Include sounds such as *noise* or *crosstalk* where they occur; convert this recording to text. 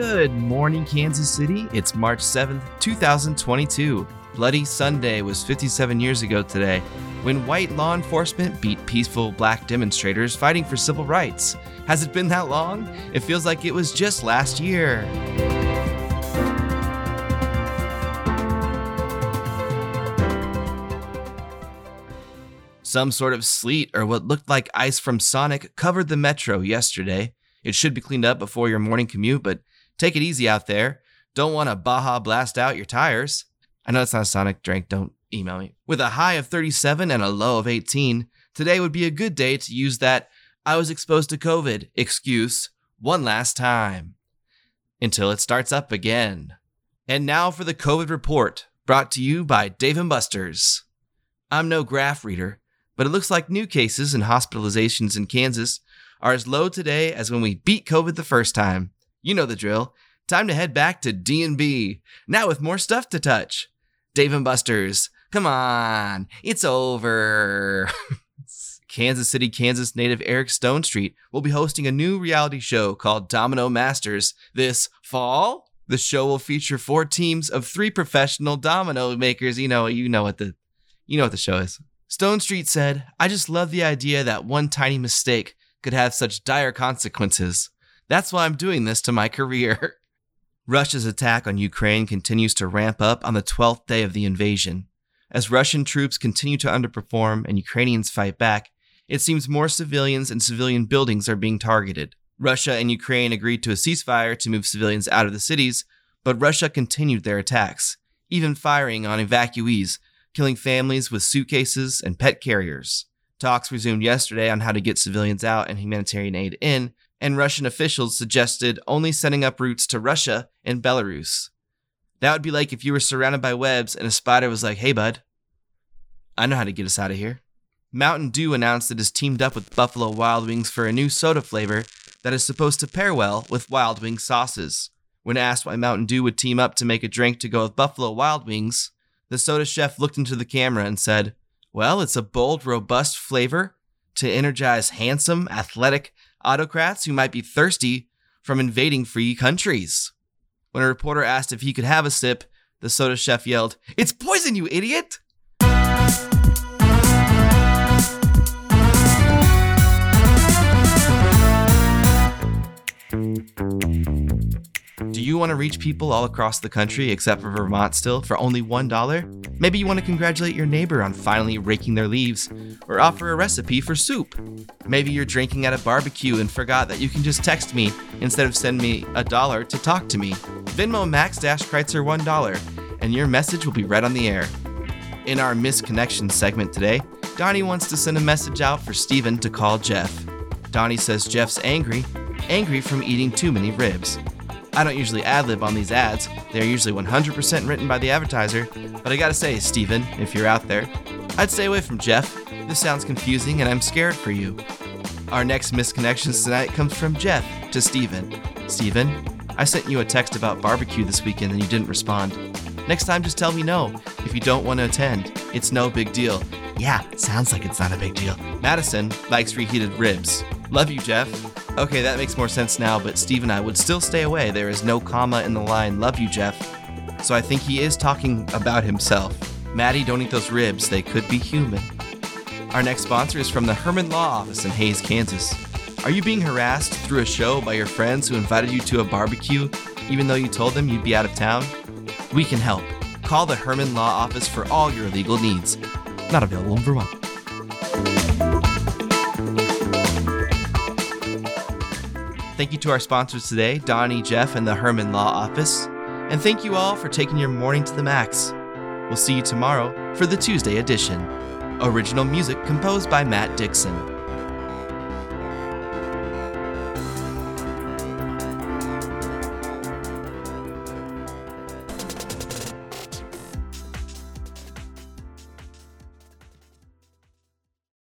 Good morning, Kansas City. It's March 7th, 2022. Bloody Sunday was 57 years ago today when white law enforcement beat peaceful black demonstrators fighting for civil rights. Has it been that long? It feels like it was just last year. Some sort of sleet or what looked like ice from Sonic covered the metro yesterday. It should be cleaned up before your morning commute, but take it easy out there. Don't want to Baja blast out your tires. I know it's not a Sonic drink, don't email me. With a high of 37 and a low of 18, today would be a good day to use that I was exposed to COVID excuse one last time until it starts up again. And now for the COVID report, brought to you by Dave & Buster's. I'm no graph reader, but it looks like new cases and hospitalizations in Kansas are as low today as when we beat COVID the first time. You know the drill. Time to head back to D&B, now with more stuff to touch. Dave & Buster's, come on, it's over. *laughs* Kansas City, Kansas native Eric Stonestreet will be hosting a new reality show called Domino Masters this fall. The show will feature four teams of three professional domino makers. You know, you know what the you know what the show is. Stonestreet said, I just love the idea that one tiny mistake could have such dire consequences. That's why I'm doing this to my career. *laughs* Russia's attack on Ukraine continues to ramp up on the 12th day of the invasion. As Russian troops continue to underperform and Ukrainians fight back, it seems more civilians and civilian buildings are being targeted. Russia and Ukraine agreed to a ceasefire to move civilians out of the cities, but Russia continued their attacks, even firing on evacuees, killing families with suitcases and pet carriers. Talks resumed yesterday on how to get civilians out and humanitarian aid in, and Russian officials suggested only sending up routes to Russia and Belarus. That would be like if you were surrounded by webs and a spider was like, hey, bud, I know how to get us out of here. Mountain Dew announced it has teamed up with Buffalo Wild Wings for a new soda flavor that is supposed to pair well with Wild Wing sauces. When asked why Mountain Dew would team up to make a drink to go with Buffalo Wild Wings, the soda chef looked into the camera and said, Well, it's a bold, robust flavor to energize handsome, athletic autocrats who might be thirsty from invading free countries. When a reporter asked if he could have a sip, the soda chef yelled, It's poison, you idiot! Want to reach people all across the country except for Vermont still for only $1? Maybe you want to congratulate your neighbor on finally raking their leaves, or offer a recipe for soup. Maybe you're drinking at a barbecue and forgot that you can just text me instead of send me a dollar to talk to me. Venmo Max Kreutzer $1, and your message will be read on the air. In our Misconnection segment today, Donnie wants to send a message out for Steven to call Jeff. Donnie says Jeff's angry, angry from eating too many ribs. I don't usually ad lib on these ads, they're usually 100% written by the advertiser, but I gotta say, Steven, if you're out there, I'd stay away from Jeff. This sounds confusing and I'm scared for you. Our next misconnections tonight comes from Jeff to Steven. Steven, I sent you a text about barbecue this weekend and you didn't respond. Next time, just tell me no. If you don't want to attend, it's no big deal. Yeah, sounds like it's not a big deal. Madison likes reheated ribs. Love you, Jeff. Okay, that makes more sense now, but Steve and I would still stay away. There is no comma in the line, love you, Jeff. So I think he is talking about himself. Maddie, don't eat those ribs, they could be human. Our next sponsor is from the Herman Law Office in Hays, Kansas. Are you being harassed through a show by your friends who invited you to a barbecue, even though you told them you'd be out of town? We can help. Call the Herman Law Office for all your legal needs. Not available in Vermont. Thank you to our sponsors today, Donnie, Jeff, and the Herman Law Office. And thank you all for taking your morning to the max. We'll see you tomorrow for the Tuesday edition. Original music composed by Matt Dixon.